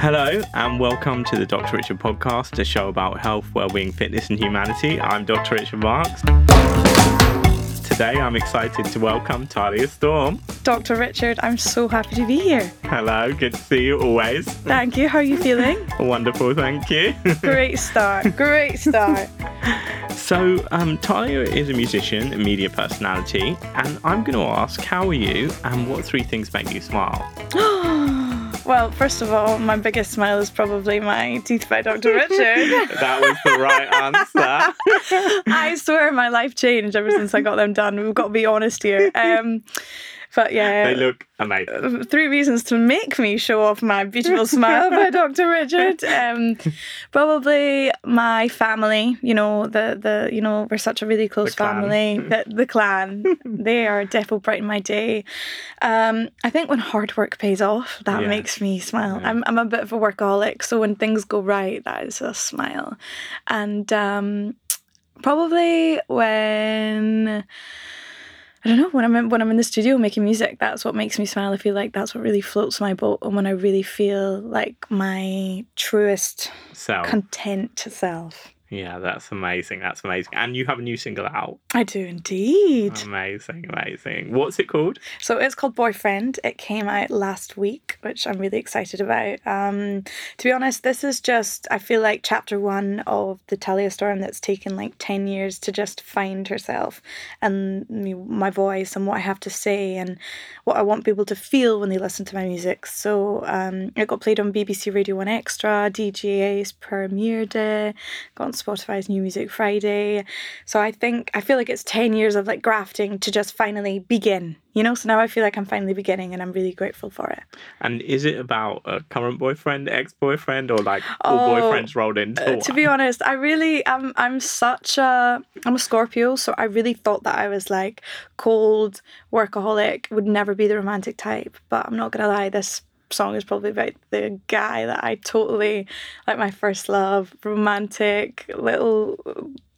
Hello, and welcome to the Dr. Richard podcast, a show about health, well-being, fitness, and humanity. I'm Dr. Richard Marks. Today, I'm excited to welcome Tallia Storm. Dr. Richard, I'm so happy to be here. Hello, good to see you always. Thank you. How are you feeling? Wonderful, thank you. Great start. Great start. So, um, Tallia is a musician, a media personality, and I'm going to ask, how are you, and what three things make you smile? well, first of all, my biggest smile is probably my Teeth by Dr. Richard. that was the right answer. I swear my life changed ever since I got them done. We've got to be honest here. Um, but yeah, they look amazing. Three reasons to make me show off my beautiful smile by Dr. Richard. Um, probably my family. You know the the you know we're such a really close family. The, the clan. they are definitely brighten my day. Um, I think when hard work pays off, that yeah. makes me smile. Yeah. I'm I'm a bit of a workaholic, so when things go right, that is a smile. And um, probably when I don't know when I'm in, when I'm in the studio making music. That's what makes me smile. I feel like that's what really floats my boat, and when I really feel like my truest self, content self. Yeah, that's amazing. That's amazing. And you have a new single out. I do indeed. Amazing, amazing. What's it called? So it's called Boyfriend. It came out last week, which I'm really excited about. Um, to be honest, this is just, I feel like chapter one of the Tallia Storm that's taken like 10 years to just find herself and my voice and what I have to say and what I want people to feel when they listen to my music. So um, it got played on BBC Radio 1 Extra, DJ's premiered Day, got on Spotify's New Music Friday. So I think I feel like it's 10 years of like grafting to just finally begin, you know? So now I feel like I'm finally beginning and I'm really grateful for it. And is it about a current boyfriend, ex-boyfriend or like all oh, boyfriends rolled into uh, To be honest, I really am I'm such a I'm a Scorpio, so I really thought that I was like cold, workaholic, would never be the romantic type, but I'm not going to lie, this song is probably about the guy that I totally like my first love, romantic, little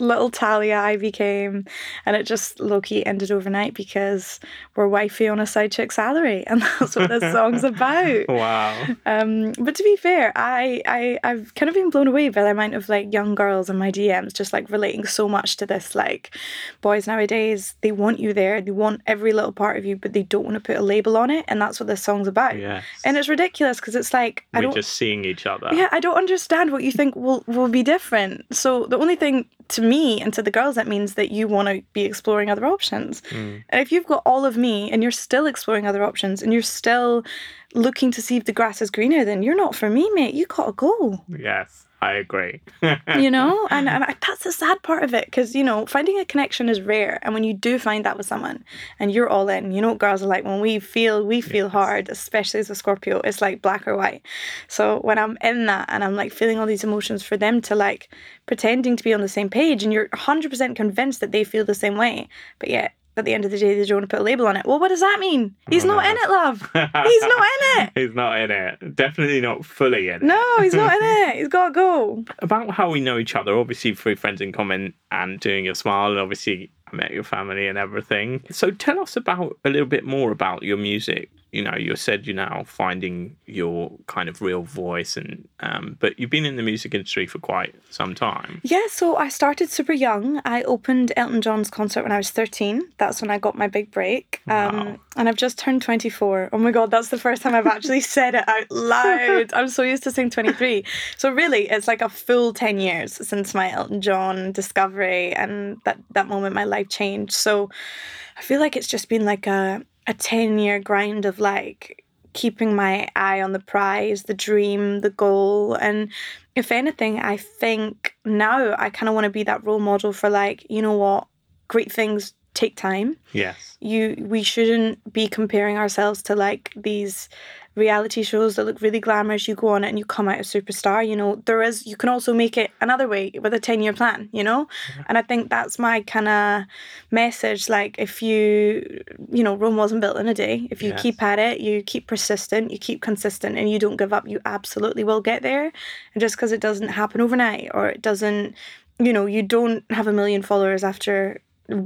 little Tallia I became, and it just low key ended overnight because we're wifey on a side chick salary, and that's what this song's about. Wow. Um, but to be fair, I, I I've kind of been blown away by the amount of like young girls in my DMs just like relating so much to this. Like, boys nowadays they want you there, they want every little part of you, but they don't want to put a label on it, and that's what this song's about. Yes. And it's ridiculous because it's like we're I don't, just seeing each other. Yeah, I don't understand what you think will will be different. So the only thing to me and to the girls, that means that you want to be exploring other options. Mm. And if you've got all of me and you're still exploring other options and you're still looking to see if the grass is greener, then you're not for me, mate. You gotta go. Yes. I agree. you know, and, and I, that's the sad part of it because, you know, finding a connection is rare. And when you do find that with someone and you're all in, you know what girls are like when we feel, we feel yes. hard, especially as a Scorpio, it's like black or white. So when I'm in that and I'm like feeling all these emotions for them to like pretending to be on the same page and you're 100% convinced that they feel the same way, but yet at the end of the day, they don't want to put a label on it. Well, what does that mean? He's oh, not no. in it, love. He's not in it. he's not in it. Definitely not fully in it. No, he's not in it. He's got to go. About how we know each other, obviously through friends in common and doing a smile, and obviously I met your family and everything. So tell us about a little bit more about your music you know you said you're now finding your kind of real voice and um, but you've been in the music industry for quite some time. Yeah so i started super young. I opened elton john's concert when i was 13 that's when i got my big break. Um, wow. and i've just turned 24 oh my god that's the first time i've actually said it out loud. I'm so used to saying 23 so really it's like a full 10 years since my elton john discovery and that that moment my life changed. So i feel like it's just been like a a 10 year grind of like keeping my eye on the prize, the dream, the goal. And if anything, I think now I kind of want to be that role model for like, you know what, great things take time. Yes. You we shouldn't be comparing ourselves to like these reality shows that look really glamorous, you go on it and you come out a superstar. You know, there is, you can also make it another way with a 10 year plan, you know? Mm-hmm. And I think that's my kind of message. Like, if you, you know, Rome wasn't built in a day. If you yes. keep at it, you keep persistent, you keep consistent, and you don't give up, you absolutely will get there. And just because it doesn't happen overnight or it doesn't, you know, you don't have a million followers after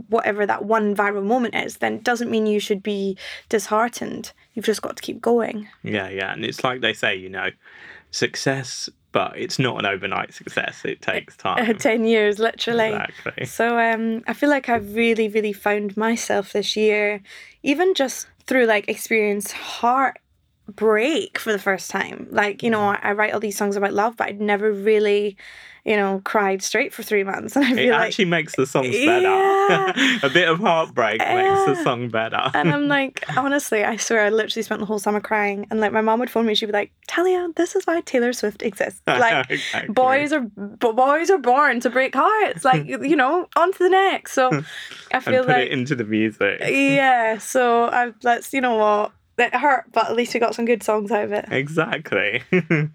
whatever that one viral moment is, then it doesn't mean you should be disheartened. You've just got to keep going. Yeah, yeah. And it's like they say, you know, success, but it's not an overnight success. It takes time. 10 years, literally. Exactly. So um, I feel like I've really, really found myself this year, even just through like experience heartbreak for the first time. Like, you know, I, I write all these songs about love, but I'd never really you know, cried straight for three months. And I It feel like, it actually makes the songs better. Yeah. a bit of heartbreak makes the song better. and I'm like, honestly, I swear, I literally spent the whole summer crying. And like, my mom would phone me, she'd be like, Tallia, this is why Taylor Swift exists. Like, Exactly. boys are b- boys are born to break hearts. Like, you know, on to the next. So I and feel put like, it into the music. yeah. So I let's, you know what, it hurt, but at least we got some good songs out of it. Exactly.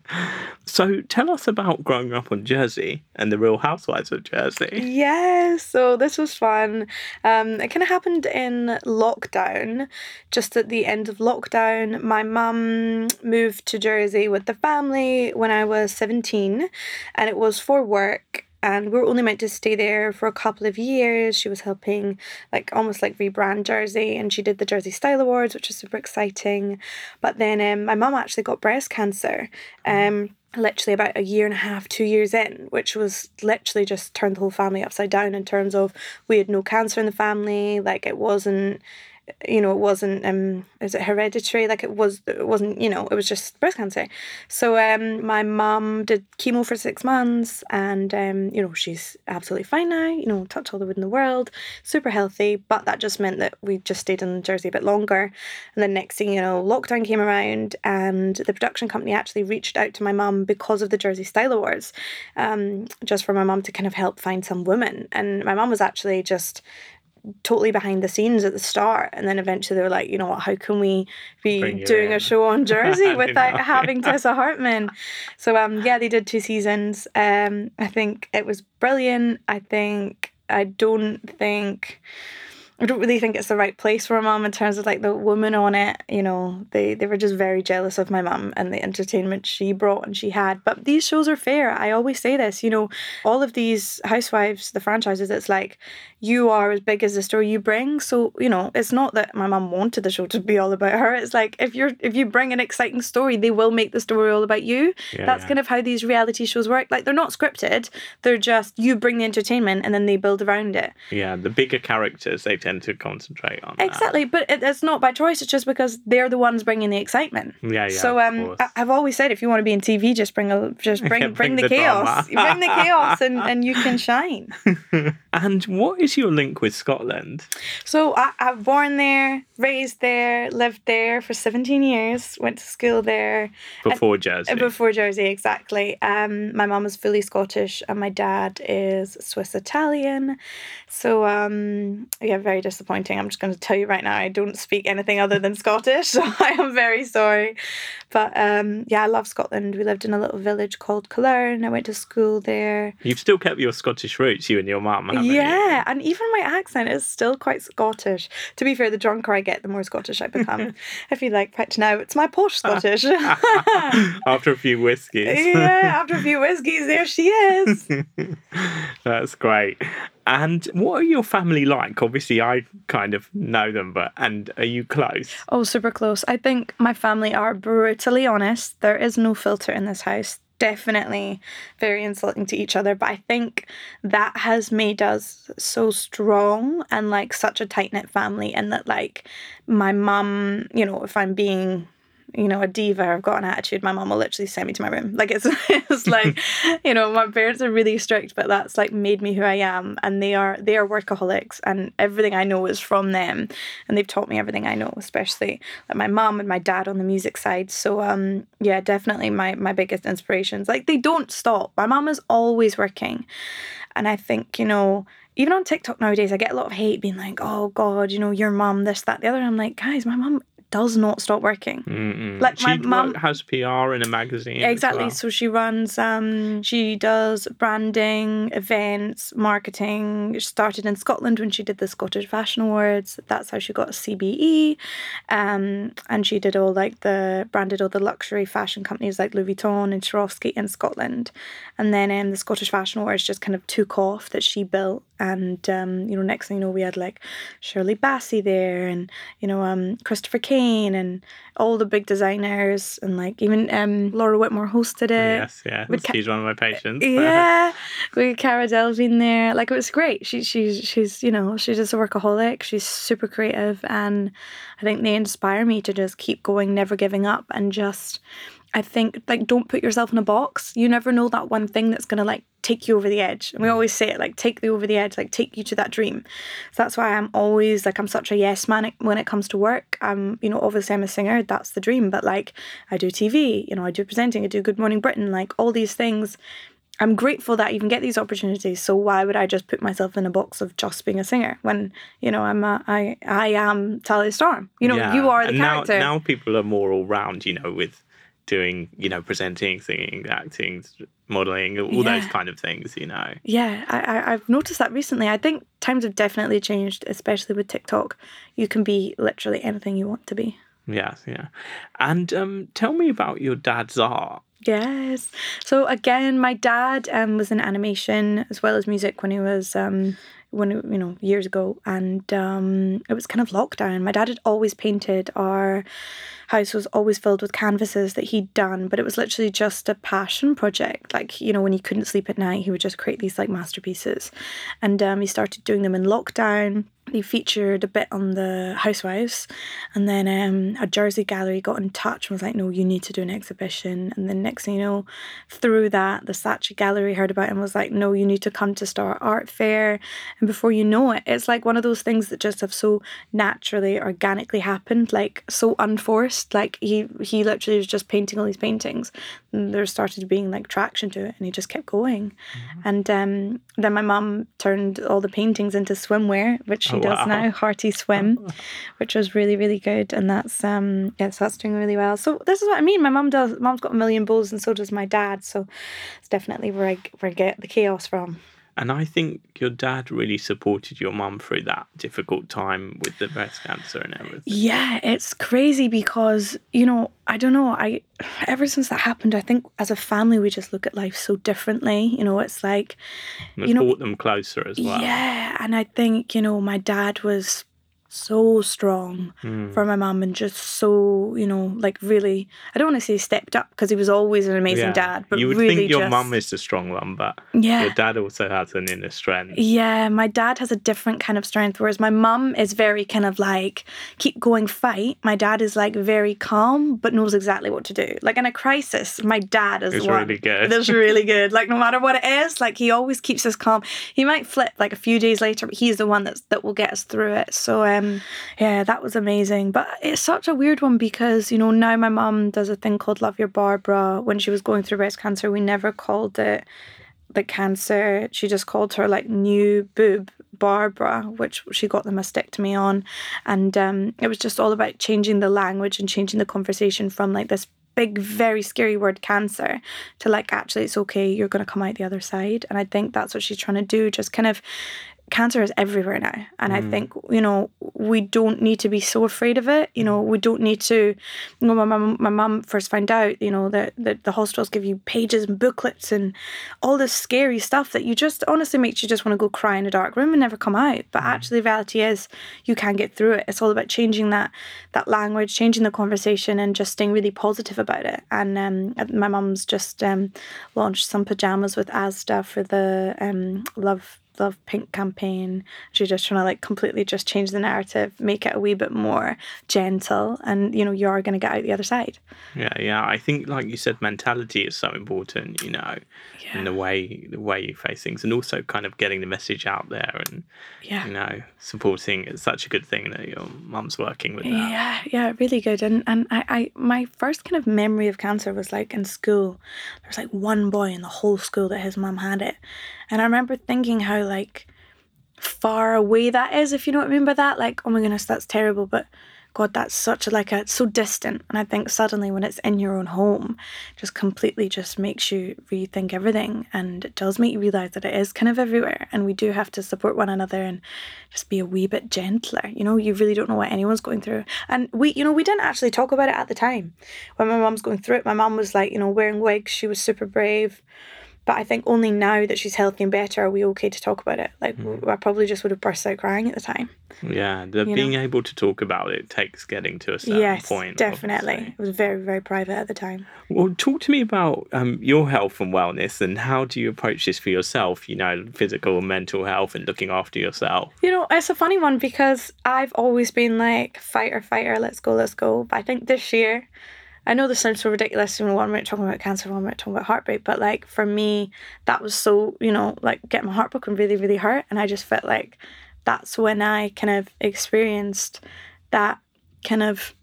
so tell us about growing up on Jersey and the Real Housewives of Jersey. Yeah, so this was fun. Um, it kind of happened in lockdown, just at the end of lockdown. My mum moved to Jersey with the family when I was 17, and it was for work. And we were only meant to stay there for a couple of years. She was helping, like, almost like rebrand Jersey, and she did the Jersey Style Awards, which was super exciting. But then um, my mum actually got breast cancer. Um, literally about a year and a half, two years in, which was literally just turned the whole family upside down in terms of we had no cancer in the family, like it wasn't you know, it wasn't um is it hereditary? Like it was it wasn't, you know, it was just breast cancer. So um my mum did chemo for six months and um, you know, she's absolutely fine now, you know, touch all the wood in the world, super healthy, but that just meant that we just stayed in Jersey a bit longer. And then next thing you know, lockdown came around and the production company actually reached out to my mum because of the Jersey Style Awards, um, just for my mum to kind of help find some women. And my mum was actually just totally behind the scenes at the start and then eventually they were like you know what how can we be doing in. a show on jersey without having tessa hartmann so um yeah they did two seasons um i think it was brilliant i think i don't think I don't really think it's the right place for a mum in terms of like the women on it. You know, they they were just very jealous of my mum and the entertainment she brought and she had. But these shows are fair. I always say this. You know, all of these housewives, the franchises, it's like you are as big as the story you bring. So you know, it's not that my mum wanted the show to be all about her. It's like if you're if you bring an exciting story, they will make the story all about you. Yeah, That's yeah. kind of how these reality shows work. Like they're not scripted. They're just you bring the entertainment and then they build around it. Yeah, the bigger characters they tend to concentrate on. that. Exactly, but it, it's not by choice. It's just because they're the ones bringing the excitement. Yeah, yeah. so um. I, I've always said if you want to be in TV, just bring a just bring Yeah, bring, bring the, the chaos. Bring the chaos, and and you can shine. and what is your link with Scotland? So I, I'm born there, raised there, lived there for 17 years. Went to school there. Before Jersey. Uh, Before Jersey, exactly. Um, my mum is fully Scottish and my dad is Swiss Italian. So, um, yeah, very disappointing. I'm just going to tell you right now, I don't speak anything other than Scottish, so I am very sorry. But um, yeah, I love Scotland. We lived in a little village called Killearn. I went to school there. You've still kept your Scottish roots, you and your mum, haven't you? Yeah, and even my accent is still quite Scottish. To be fair, the drunker I get, the more Scottish I become. if you like, right now, it's my posh ah. Scottish. After a few whiskies. yeah, after a few whiskies, there she is. That's great. And what are your family like? Obviously, I kind of know them, but and are you close? Oh, super close. I think my family are brutally honest. There is no filter in this house. Definitely very insulting to each other, but I think that has made us so strong and like such a tight knit family. And that, like, my mum, you know, if I'm being you know, a diva, I've got an attitude, my mom will literally send me to my room. Like it's it's like, you know, my parents are really strict, but that's like made me who I am. And they are they are workaholics and everything I know is from them. And they've taught me everything I know, especially like my mom and my dad on the music side. So um yeah, definitely my my biggest inspirations. Like they don't stop. My mom is always working. And I think, you know, even on TikTok nowadays, I get a lot of hate being like, oh God, you know, your mum, this, that, the other. And I'm like, guys, my mum does not stop working. Mm-mm. Like, my she mum- work- has PR in a magazine. Exactly. well. So she runs um she does branding, events, marketing. She started in Scotland when she did the Scottish Fashion Awards. That's how she got a CBE. Um and she did all like the branded all the luxury fashion companies like Louis Vuitton and Swarovski in Scotland. And then um, the Scottish Fashion Awards just kind of took off that she built And um, you know, next thing you know, we had like Shirley Bassey there, and you know, um, Christopher Kane, and all the big designers, and like even um, Laura Whitmore hosted it. Yes, yeah, she's one of my patients. yeah, we had Cara Delevingne there. Like it was great. She she's she's you know she's just a workaholic. She's super creative, and I think they inspire me to just keep going, never giving up, and just I think like don't put yourself in a box. You never know that one thing that's gonna like take you over the edge. And we always say it like take the over the edge, like take you to that dream. So that's why I'm always like I'm such a yes man when it comes to work. Um, you know, obviously I'm a singer, that's the dream. But like I do TV, you know, I do presenting, I do Good Morning Britain, like all these things. I'm grateful that I even get these opportunities. So why would I just put myself in a box of just being a singer when you know I'm a, I I am Tallia Storm. You know, yeah. you are the and character. Now, now people are more all round. You know, with doing, you know, presenting, singing, acting, modeling, all yeah. those kind of things, you know. Yeah, I, I've noticed that recently. I think times have definitely changed, especially with TikTok. You can be literally anything you want to be. Yes, yeah. And um, tell me about your dad's art. Yes. So again, my dad um, was in animation as well as music when he was um, when you know years ago, and um, it was kind of lockdown. My dad had always painted. Our house was always filled with canvases that he'd done, but it was literally just a passion project. Like you know, when he couldn't sleep at night, he would just create these like masterpieces, and um, he started doing them in lockdown they featured a bit on the Housewives, and then um, a Jersey gallery got in touch and was like, "No, you need to do an exhibition." And then next thing you know, through that, the Saatchi Gallery heard about it and was like, "No, you need to come to Start Art Fair." And before you know it, it's like one of those things that just have so naturally, organically happened, like so unforced. Like he he literally was just painting all these paintings, and there started being like traction to it, and he just kept going. Mm-hmm. And um, then my mum turned all the paintings into swimwear, which she oh, does wow. now, Hearty Swim, which was really really good, and that's um yeah, so that's doing really well. So this is what I mean. My mum does. Mum's got a million bowls, and so does my dad. So it's definitely where I where I get the chaos from. And I think your dad really supported your mum through that difficult time with the breast cancer and everything. Yeah, it's crazy because, you know, I don't know, I ever since that happened, I think as a family we just look at life so differently. You know, it's like and you know brought them closer as well. Yeah. And I think, you know, my dad was so strong mm. for my mum and just so you know like really I don't want to say stepped up because he was always an amazing yeah. dad but you would really think your just... mum is the strong one but yeah. your dad also has an inner strength. Yeah my dad has a different kind of strength whereas my mum is very kind of like keep going fight. My dad is like very calm but knows exactly what to do. Like in a crisis my dad is it's one really good. That's really good. Like no matter what it is like he always keeps us calm. He might flip like a few days later but he's the one that's that will get us through it. So um um, yeah, that was amazing. But it's such a weird one because, you know, now my mum does a thing called Love Your Barbara. When she was going through breast cancer, we never called it the cancer. She just called her like new boob Barbara, which she got the mastectomy on. And um, it was just all about changing the language and changing the conversation from like this big, very scary word cancer to like actually it's okay, you're going to come out the other side. And I think that's what she's trying to do, just kind of cancer is everywhere now. And mm. i think you know we don't need to be so afraid of it. You know we don't need to you know my mum my mum first found out you know that, that the hospitals give you pages and booklets and all this scary stuff that you just honestly makes you just want to go cry in a dark room and never come out. But mm. actually the reality is you can get through it. It's all about changing that that language changing the conversation and just staying really positive about it. And um, my mum's just um, launched some pajamas with asda for the um, love Love Pink campaign. She's just trying to like completely just change the narrative, make it a wee bit more gentle, and you know you are going to get out the other side. Yeah, yeah. I think like you said, mentality is so important. You know, yeah. in the way the way you face things, and also kind of getting the message out there, and yeah, you know, supporting. It's such a good thing that your mum's working with that. Yeah, yeah, really good. And and I, I my first kind of memory of cancer was like in school. There was like one boy in the whole school that his mum had it, and I remember thinking how like far away that is, if you know what I mean by that. Like, oh my goodness, that's terrible. But God, that's such a, like a so distant. And I think suddenly when it's in your own home, just completely just makes you rethink everything. And it does make you realize that it is kind of everywhere. And we do have to support one another and just be a wee bit gentler. You know, you really don't know what anyone's going through. And we, you know, we didn't actually talk about it at the time. When my mum's going through it, my mum was like, you know, wearing wigs. She was super brave But I think only now that she's healthy and better are we okay to talk about it. Like mm. I probably just would have burst out crying at the time. Yeah, the being know? able to talk about it takes getting to a certain yes, point. definitely. Obviously. It was very very private at the time. Well, talk to me about um, your health and wellness, and how do you approach this for yourself? You know, physical and mental health, and looking after yourself. You know, it's a funny one because I've always been like fighter, fighter, let's go, let's go. But I think this year I know this sounds so ridiculous, you know, one minute talking about cancer, one minute talking about heartbreak, but like for me, that was so, you know, like getting my heart broken really, really hurt. And I just felt like that's when I kind of experienced that kind of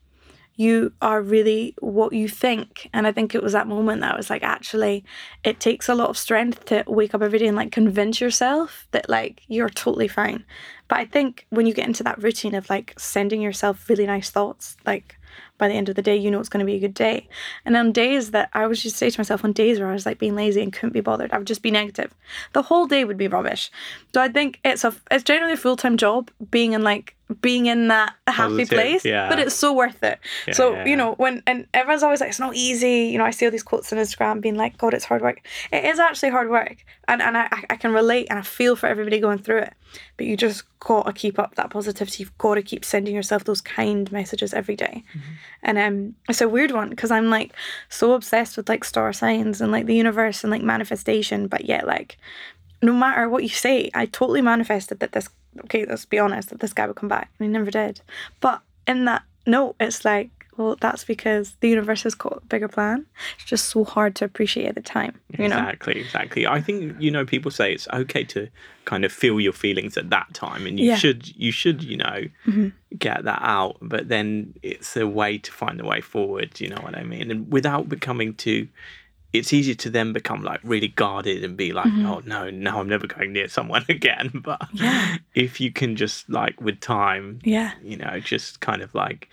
you are really what you think. And I think it was that moment that I was like, actually, it takes a lot of strength to wake up every day and like convince yourself that like you're totally fine. But I think when you get into that routine of like sending yourself really nice thoughts, like by the end of the day, you know it's going to be a good day. And on days that I was just say to myself, on days where I was like being lazy and couldn't be bothered, I would just be negative. The whole day would be rubbish. So I think it's a it's generally a full time job being in like being in that happy Positive, place, yeah. but it's so worth it. Yeah, so yeah, you know when and everyone's always like it's not easy. You know I see all these quotes on Instagram being like, God, it's hard work. It is actually hard work, and and I I can relate and I feel for everybody going through it. But you just gotta keep up that positivity. You've got to keep sending yourself those kind messages every day. Mm-hmm. And um, it's a weird one because I'm like so obsessed with like star signs and like the universe and like manifestation, but yet like no matter what you say, I totally manifested that this okay, let's be honest, that this guy would come back and he never did. But in that note, it's like well, that's because the universe has got a bigger plan. It's just so hard to appreciate at the time. You exactly, know? exactly. I think you know people say it's okay to kind of feel your feelings at that time, and you yeah. should you should you know mm-hmm. get that out. But then it's a way to find the way forward. You know what I mean? And without becoming too it's easy to then become like really guarded and be like, mm-hmm. oh no, no, I'm never going near someone again. But yeah. if you can just like with time, yeah, you know, just kind of like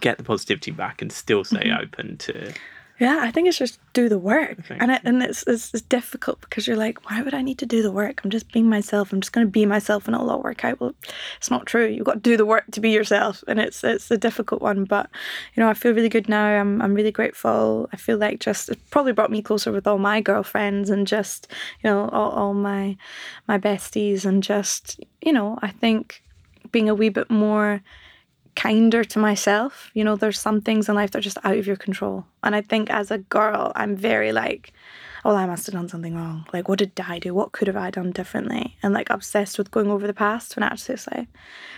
get the positivity back and still stay mm-hmm. open to yeah, I think it's just do the work, and it, and it's, it's, it's difficult because you're like, why would I need to do the work? I'm just being myself. I'm just going to be myself, and it'll all work out. Well, it's not true. You've got to do the work to be yourself, and it's it's a difficult one. But you know, I feel really good now. I'm I'm really grateful. I feel like just it probably brought me closer with all my girlfriends and just you know all, all my my besties and just you know I think being a wee bit more kinder to myself. You know, there's some things in life that are just out of your control. And I think as a girl, I'm very like, oh, I must have done something wrong. Like, what did I do? What could have I done differently? And like obsessed with going over the past when actually it's like,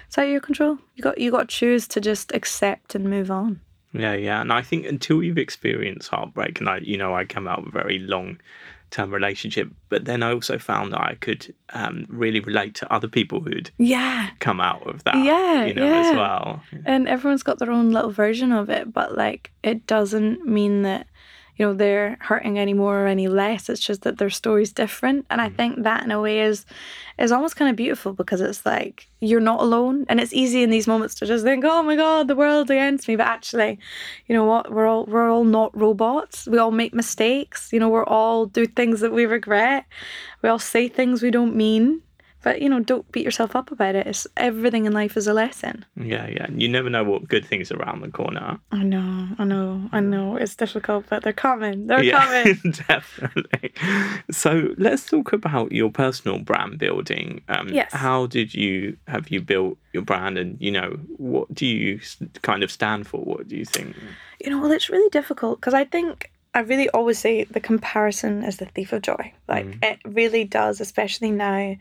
it's out of your control. You got you got to choose to just accept and move on. Yeah, yeah. And I think until you've experienced heartbreak, and I, you know, I come out a very long term relationship. But then I also found that I could um, really relate to other people who'd yeah come out of that. Yeah, you know, yeah. as well. And everyone's got their own little version of it, but like it doesn't mean that you know they're hurting any more or any less. It's just that their story's different. And i mm. think that in a way is is almost kind of beautiful because it's like you're not alone. And it's easy in these moments to just think oh my god the world's against me. But actually you know what? We're all we're all not robots. We all make mistakes. You know we're all do things that we regret. We all say things we don't mean but you know, don't beat yourself up about it. It's everything in life is a lesson. Yeah, yeah. You never know what good things are around the corner. I know, I know, I know. It's difficult, but they're coming. They're yeah, coming. definitely. So let's talk about your personal brand building. Um, yes. How did you have you built your brand, and you know, what do you kind of stand for? What do you think? You know, well, it's really difficult because I think I really always say the comparison is the thief of joy. Like mm. it really does, especially now.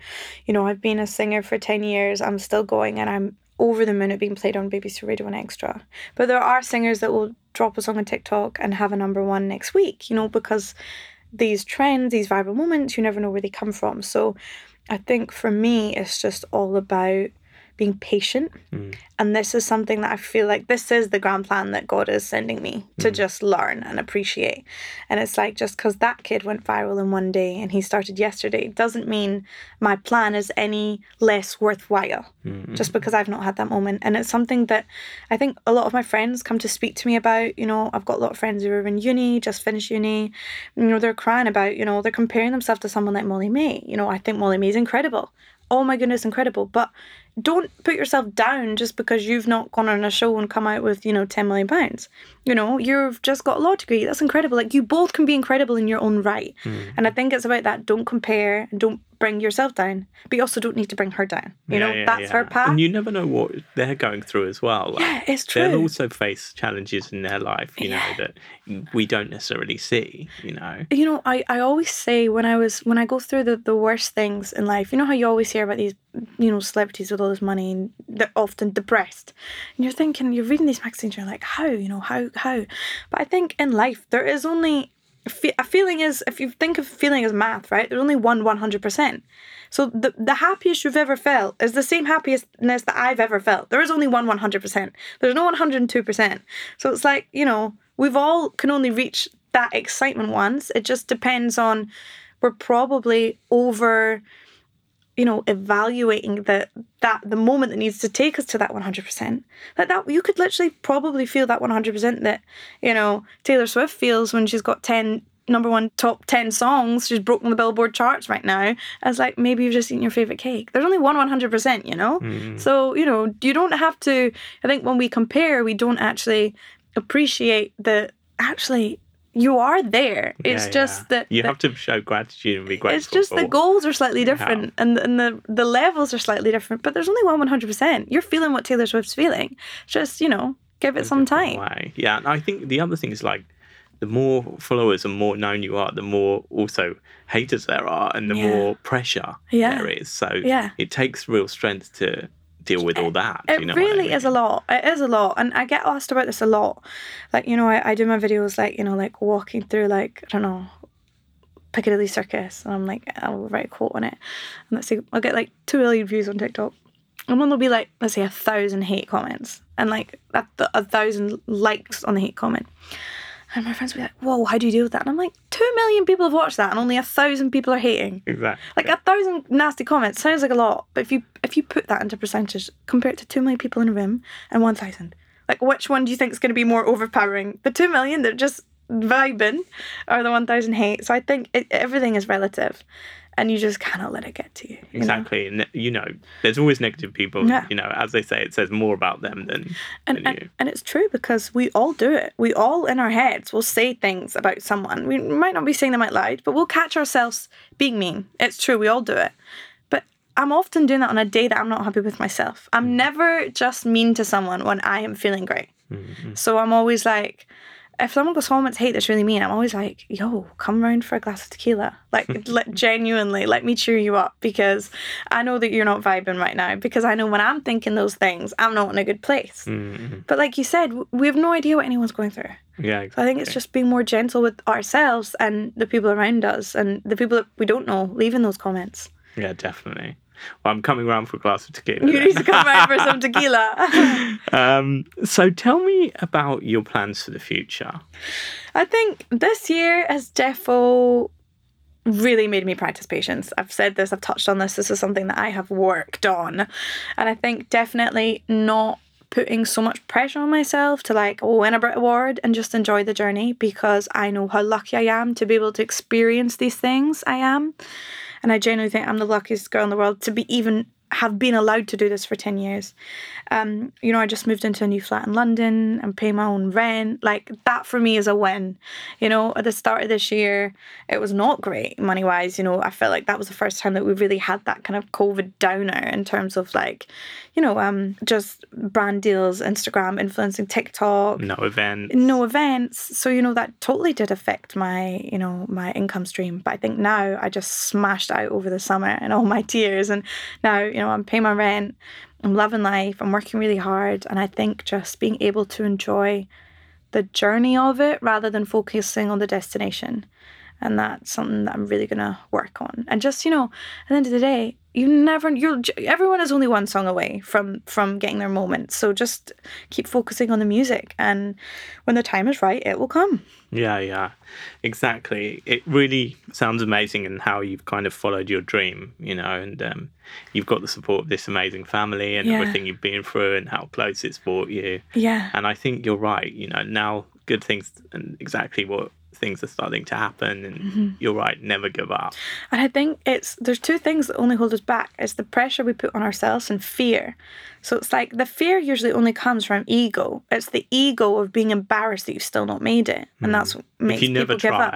You know, I've been a singer for 10 years, I'm still going, and I'm over the moon at being played on BBC Radio and Extra. But there are singers that will drop a song on TikTok and have a number one next week, you know, because these trends, these viral moments, you never know where they come from. So I think for me, it's just all about being patient. Mm. And this is something that I feel like this is the grand plan that God is sending me to mm. just learn and appreciate. And it's like just because that kid went viral in one day and he started yesterday doesn't mean my plan is any less worthwhile mm. just because I've not had that moment. And it's something that I think a lot of my friends come to speak to me about. You know, I've got a lot of friends who are in uni, just finished uni. You know, they're crying about, you know, they're comparing themselves to someone like Molly-Mae. You know, I think Molly-Mae is incredible oh my goodness, incredible. But don't put yourself down just because you've not gone on a show and come out with, you know, 10 million pounds. You know, you've just got a law degree. That's incredible. Like, you both can be incredible in your own right. Mm. And I think it's about that. Don't compare and don't bring yourself down, but you also don't need to bring her down. You know, Yeah, yeah, that's yeah. her path. And you never know what they're going through as well. Like, yeah, it's true. They'll also face challenges in their life, you know, that we don't necessarily see, you know. you know I, I always say when i was when i go through the, the worst things in life you know how you always hear about these you know celebrities with all this money and they're often depressed. And you're thinking you're reading these magazines you're like how you know how how? But i think in life there is only a feeling is if you think of feeling as math right there's only one 100% so the, the happiest you've ever felt is the same happiness that i've ever felt. There is only one 100% there's no 102% so it's like you know we've all can only reach that excitement once. It just depends on we're probably over you know evaluating the that the moment that needs to take us to that 100% like that you could literally probably feel that 100% that you know taylor swift feels when she's got 10 number one top 10 songs she's broken the billboard charts right now as like maybe you've just eaten your favorite cake. There's only one 100% you know? Mm. so you know you don't have to i think when we compare we don't actually appreciate that actually you are there it's Yeah, just yeah. that you that- have to show gratitude and be grateful. it's just the goals are slightly different and, and the, the levels are slightly different, but there's only one 100%. You're feeling what Taylor Swift's feeling. Just, you know, give it a some time. way. Yeah, and I think the other thing is like the more followers and more known you are, the more also haters there are, and the more pressure there is. So Yeah. it takes real strength to deal with all that. It you know what I really is a lot. It is a lot. And I get asked about this a lot. Like, you know, I, I do my videos like, you know, like walking through like, I don't know, Piccadilly Circus. And I'm like, oh, I'll write a quote on it. And let's see, I'll get like two million views on TikTok. And then there'll be like, let's say a thousand hate comments and like a, a thousand likes on the hate comment. And my friends will be like, whoa, how do you deal with that? And I'm like, two million people have watched that and only a thousand people are hating. Exactly. Like a thousand nasty comments sounds like a lot, but if you if you put that into percentage, compare it to two million people in a room and one thousand, like which one do you think is going to be more overpowering? The two million that are just vibing, or the one thousand hate? So I think it, everything is relative, and you just cannot let it get to you. you know? Exactly. And you know, there's always negative people. Yeah. You know, as they say, it says more about them than, And, than you. and, and it's true because we all do it. We all in our heads will say things about someone. We might not be saying them out loud, but we'll catch ourselves being mean. It's true, we all do it. But I'm often doing that on a day that I'm not happy with myself. I'm never just mean to someone when I am feeling great. Mhm. So I'm always like, if someone goes home and hate that's really mean, I'm always like, yo, come round for a glass of tequila. Like, let, genuinely, let me cheer you up because I know that you're not vibing right now. Because I know when I'm thinking those things, I'm not in a good place. Mhm. But like you said, we have no idea what anyone's going through. Yeah. So I think it's just being more gentle with ourselves and the people around us and the people that we don't know, leaving those comments. Yeah, definitely. Well, I'm coming round for a glass of tequila. You need to come round for some tequila. um, so tell me about your plans for the future. I think this year has defo really made me practice patience. I've said this, I've touched on this. This is something that I have worked on. And I think definitely not putting so much pressure on myself to like win a Brit Award and just enjoy the journey because I know how lucky I am to be able to experience these things I am. And I genuinely think I'm the luckiest girl in the world to be even have been allowed to do this for 10 years. Um, you know, I just moved into a new flat in London and pay my own rent. Like that for me is a win. You know, at the start of this year, it was not great money wise. You know, I felt like that was the first time that we really had that kind of COVID downer in terms of like, you know, um, just brand deals, Instagram, influencing TikTok, No events. no events so you know that totally did affect my you know my income stream but i think now i just smashed out over the summer and all my tears and now you know i'm paying my rent i'm loving life i'm working really hard and i think just being able to enjoy the journey of it rather than focusing on the destination and that's something that i'm really to work on and just you know at the end of the day you never you're everyone is only one song away from from getting their moment so just keep focusing on the music and when the time is right it will come Yeah, yeah, exactly. It really sounds amazing and how you've kind of followed your dream, you know, and um, you've got the support of this amazing family and Yeah. everything you've been through and how close it's brought you. yeah And I think you're right, you know, now good things and exactly what things are starting to happen and mm-hmm. you're right never give up And I think it's there's two things that only hold us back. It's the pressure we put on ourselves and fear. So it's like the fear usually only comes from ego. It's the ego of being embarrassed that you've still not made it, and hmm. that's what makes if you never people give up.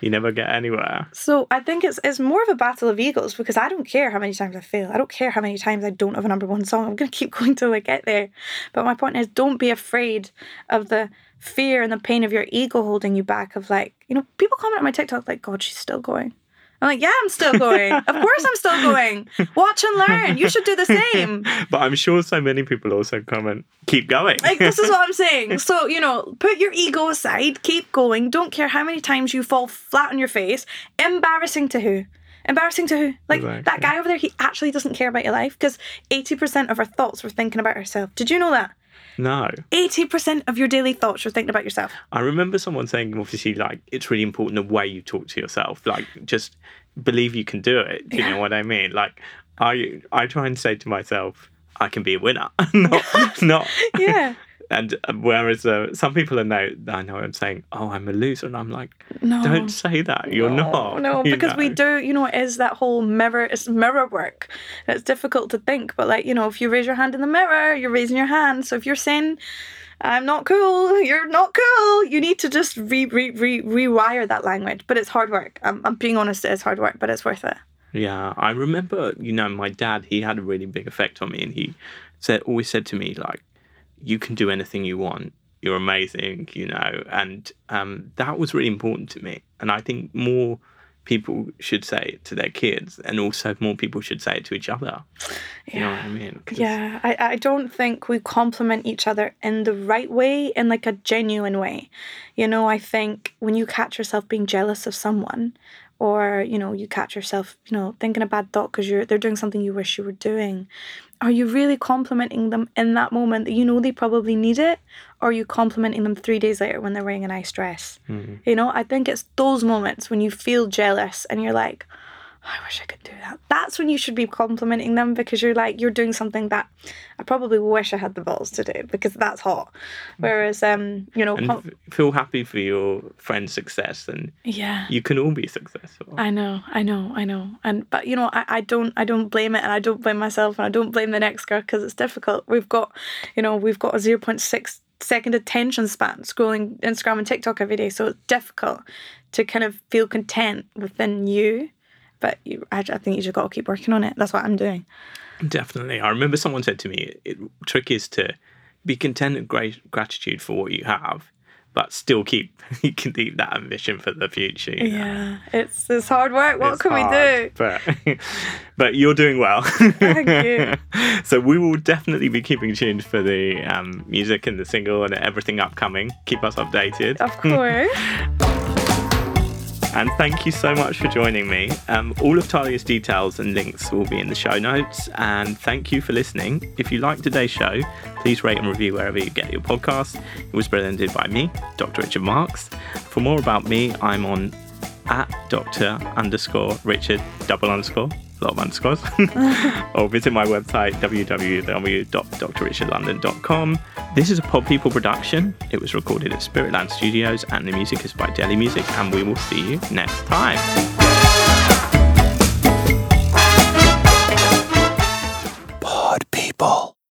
You never get anywhere So I think it's it's more of a battle of egos because I don't care how many times I fail. I don't care how many times I don't have a number one song. I'm gonna keep going till I get there. But my point is, don't be afraid of the fear and the pain of your ego holding you back. Of like, you know, people comment on my TikTok like, "God, she's still going." I'm like, yeah, I'm still going. of course, I'm still going. Watch and learn. You should do the same. but i'm sure so many people also comment keep going Like this is what I'm saying. So you know, put your ego aside. Keep going. Don't care how many times you fall flat on your face. Embarrassing to who? Embarrassing to who? Like that guy over there. He actually doesn't care about your life because eighty percent of our thoughts were thinking about ourselves. Did you know that? No Eighty percent of your daily thoughts you're thinking about yourself. I remember someone saying, obviously, like it's really important the way you talk to yourself. Like, just believe you can do it. Do you Yeah. know what I mean? Like, I I try and say to myself, I can be a winner, not not. Yeah. And uh, whereas uh, some people are now, I know I'm saying, oh, I'm a loser, and I'm like, No. don't say that. You're no, not. No, because we do, you know, it is that whole mirror, it's mirror work. It's difficult to think, but like, you know, if you raise your hand in the mirror, you're raising your hand. So if you're saying, I'm not cool, you're not cool, you need to just re, re, re, rewire that language. But it's hard work. I'm, I'm being honest, it is hard work, but it's worth it. Yeah, I remember, you know, my dad, he had a really big effect on me and he said always said to me like you can do anything you want. You're amazing, you know, and um, that was really important to me. And I think more people should say it to their kids, and also more people should say it to each other. You know what I mean Yeah, I, I don't think we compliment each other in the right way, in like a genuine way. You know, I think when you catch yourself being jealous of someone, or you know, you catch yourself, you know, thinking a bad thought because you're they're doing something you wish you were doing, are you really complimenting them in that moment that you know they probably need it, or are you complimenting them three days later when they're wearing a nice dress? Mm-hmm. You know, I think it's those moments when you feel jealous and you're like, I wish I could do that. That's when you should be complimenting them because you're like you're doing something that I probably wish I had the balls to do because that's hot. Whereas um, you know, com- feel happy for your friend's success, and yeah. you can all be successful. I know, I know, I know, and but you know, I, I don't, I don't blame it, and I don't blame myself, and I don't blame the next girl because it's difficult. We've got, you know, we've got a zero point six second attention span scrolling Instagram and TikTok every day, so it's difficult to kind of feel content within you. But you, I, I think you just got to keep working on it. That's what I'm doing. Definitely. I remember someone said to me, it, trick is to be content and gratitude for what you have, but still keep you can keep that ambition for the future. you know. Yeah, it's it's hard work. What It's can we do? But but you're doing well. Thank you. so we will definitely be keeping tuned for the um, music and the single and everything upcoming. Keep us updated. Of course. And thank you so much for joining me. Um, all of Tallia's details and links will be in the show notes. And thank you for listening. If you liked today's show, please rate and review wherever you get your podcast. It was presented by me, Dr. Richard Marks. For more about me, I'm on at Dr. underscore Richard double underscore, a lot of underscores. or visit my website, www.drrichardlondon.com. This is a Pod People production. It was recorded at Spiritland Studios, and the music is by Deli Music, and we will see you next time. Pod people.